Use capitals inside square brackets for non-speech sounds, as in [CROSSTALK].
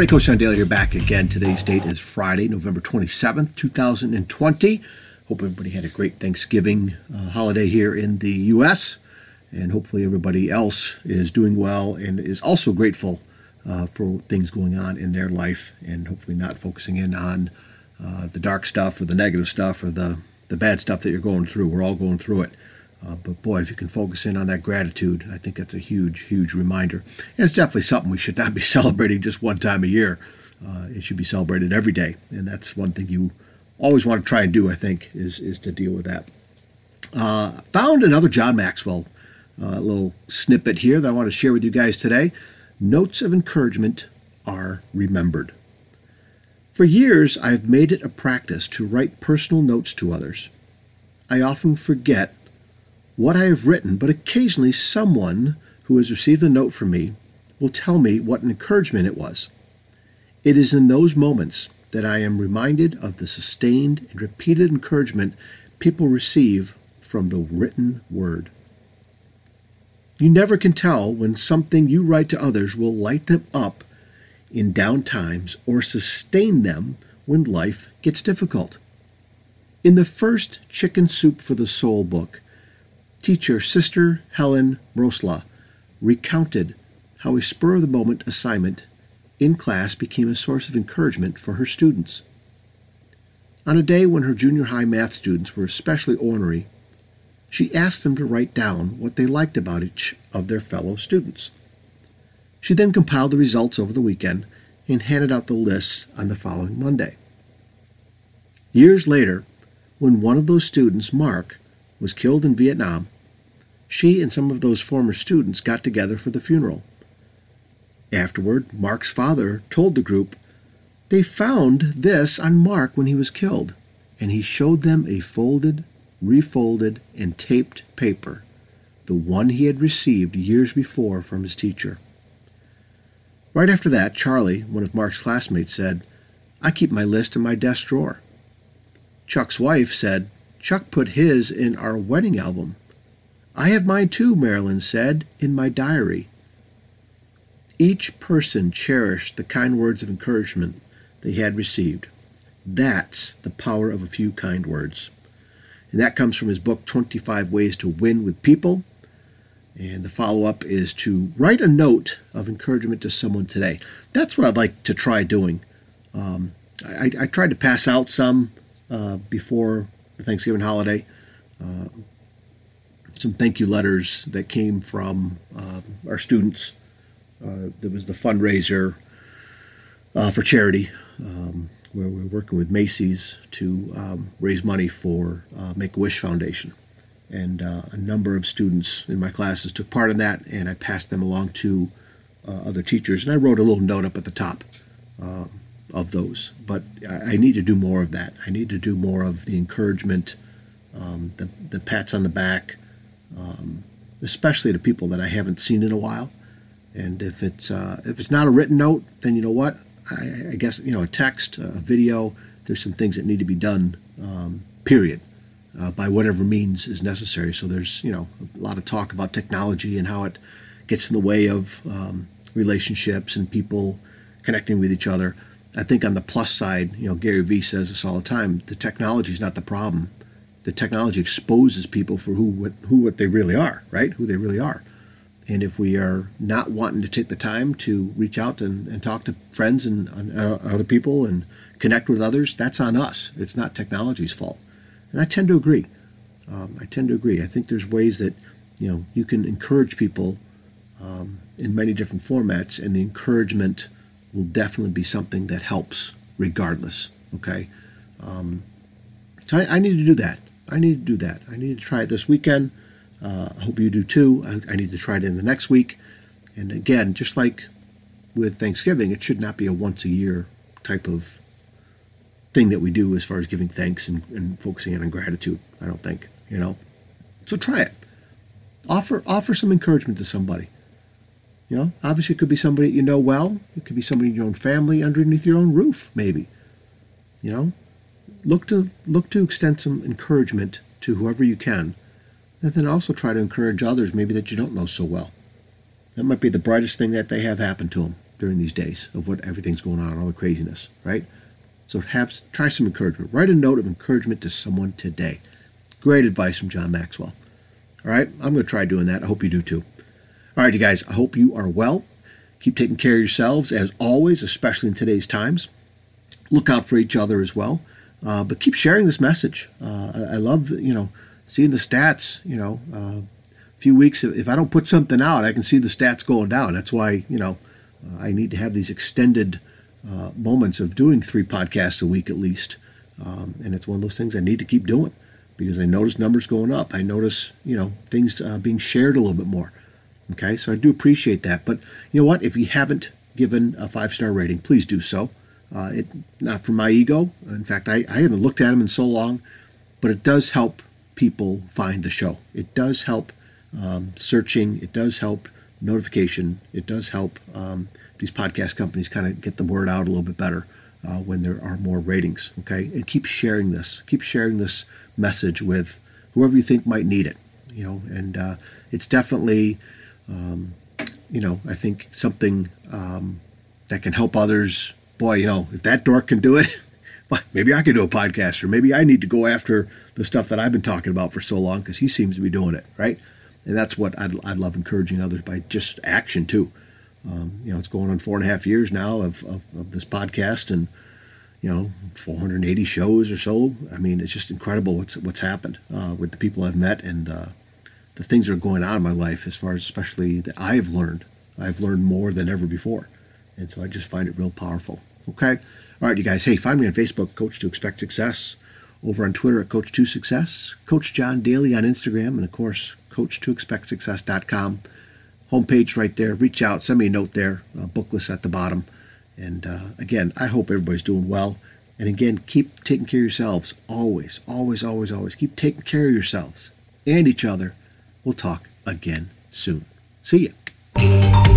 everybody, Coach Sean Daly here back again. Today's date is Friday, November 27th, 2020. Hope everybody had a great Thanksgiving uh, holiday here in the U.S. And hopefully everybody else is doing well and is also grateful uh, for things going on in their life and hopefully not focusing in on uh, the dark stuff or the negative stuff or the, the bad stuff that you're going through. We're all going through it. Uh, but boy, if you can focus in on that gratitude, I think that's a huge, huge reminder. And it's definitely something we should not be [LAUGHS] celebrating just one time a year. Uh, it should be celebrated every day, and that's one thing you always want to try and do. I think is is to deal with that. Uh, found another John Maxwell uh, little snippet here that I want to share with you guys today. Notes of encouragement are remembered. For years, I've made it a practice to write personal notes to others. I often forget what I have written, but occasionally someone who has received a note from me will tell me what an encouragement it was. It is in those moments that I am reminded of the sustained and repeated encouragement people receive from the written word. You never can tell when something you write to others will light them up in down times or sustain them when life gets difficult. In the first Chicken Soup for the Soul book, teacher Sister Helen Mrosla recounted how a spur of the moment assignment in class became a source of encouragement for her students. On a day when her junior high math students were especially ornery, she asked them to write down what they liked about each of their fellow students. She then compiled the results over the weekend and handed out the lists on the following Monday. Years later, when one of those students, Mark, was killed in Vietnam, she and some of those former students got together for the funeral. Afterward, Mark's father told the group they found this on Mark when he was killed, and he showed them a folded, refolded, and taped paper, the one he had received years before from his teacher. Right after that, Charlie, one of Mark's classmates, said, I keep my list in my desk drawer. Chuck's wife said, Chuck put his in our wedding album. I have mine too, Marilyn said, in my diary. Each person cherished the kind words of encouragement they had received. That's the power of a few kind words. And that comes from his book, 25 Ways to Win with People. And the follow up is to write a note of encouragement to someone today. That's what I'd like to try doing. Um, I, I, tried to pass out some uh, before the Thanksgiving holiday. Uh, some thank you letters that came from uh, our students. Uh, there was the fundraiser uh, for charity, um, where we're working with Macy's to um, raise money for uh, Make a Wish Foundation. And a number of students in my classes took part in that, and I passed them along to other teachers. And I wrote a little note up at the top of those. But I, I, need to do more of that. I need to do more of the encouragement, um, the, the pats on the back, um, especially to people that I haven't seen in a while. And if it's uh, if it's not a written note, then you know what? I, I, guess you know a text, a video. There's some things that need to be done. Um, period. Uh, by whatever means is necessary. So there's you know a lot of talk about technology and how it gets in the way of um, relationships and people connecting with each other. I think on the plus side, you know, Gary Vee says this all the time: the technology is not the problem the technology exposes people for who what, who what they really are, right? Who they really are. And if we are not wanting to take the time to reach out and, and talk to friends and, and uh, other people and connect with others, that's on us. It's not technology's fault. And I tend to agree. Um, I tend to agree. I think there's ways that you know you can encourage people um, in many different formats, and the encouragement will definitely be something that helps regardless. Okay, um, so I, I need to do that. I need to do that. I need to try it this weekend. Uh, I hope you do too. I, I, need to try it in the next week. And again, just like with Thanksgiving, it should not be a once a year type of thing that we do as far as giving thanks and, and focusing on gratitude. I don't think, you know. So try it. Offer offer some encouragement to somebody. You know, obviously it could be somebody you know well. It could be somebody in your own family underneath your own roof, maybe. You know, look to look to extend some encouragement to whoever you can, and then also try to encourage others maybe that you don't know so well. That might be the brightest thing that they have happened to them. during these days of what everything's going on, all the craziness, right? So have try some encouragement. Write a note of encouragement to someone today. Great advice from John Maxwell. All right, I'm going to try doing that. I hope you do too. All right, you guys, I hope you are well. Keep taking care of yourselves as always, especially in today's times. Look out for each other as well. Uh, but keep sharing this message. Uh, I, I, love, you know, seeing the stats. You know, uh, a few weeks, if I don't put something out, I can see the stats going down. That's why, you know, uh, I need to have these extended uh, moments of doing three podcasts a week at least. Um, and it's one of those things I need to keep doing because I notice numbers going up. I notice, you know, things uh, being shared a little bit more. Okay, so I do appreciate that. But you know what? If you haven't given a five star rating, please do so. Uh, it not for my ego. In fact, I, I haven't looked at them in so long, but it does help people find the show. It does help um, searching. It does help notification. It does help um, these podcast companies kind of get the word out a little bit better uh, when there are more ratings. Okay, and keep sharing this. Keep sharing this message with whoever you think might need it. You know, and uh, it's definitely, um, you know, I think something um, that can help others. Boy, you know, if that dork can do it, [LAUGHS] maybe I could do a podcast, or maybe I need to go after the stuff that I've been talking about for so long because he seems to be doing it right. And that's what I'd, I'd love encouraging others by just action too. Um, you know, it's going on four and a half years now of, of, of, this podcast and, you know, 480 shows or so. I mean, it's just incredible what's what's happened uh, with the people I've met and uh, the things that are going on in my life as far as especially that I've learned. I've learned more than ever before. And so I just find it real powerful. Okay? All right, you guys. Hey, find me on Facebook, Coach to Expect Success. Over on Twitter at Coach to Success. Coach Sean Daly on Instagram. And of course, Coach to Expect Success.com homepage right there. Reach out, send me a note there, a book list at the bottom. And uh, again, I hope everybody's doing well. And again, keep taking care of yourselves always, always, always, always. Keep taking care of yourselves and each other. We'll talk again soon. See ya.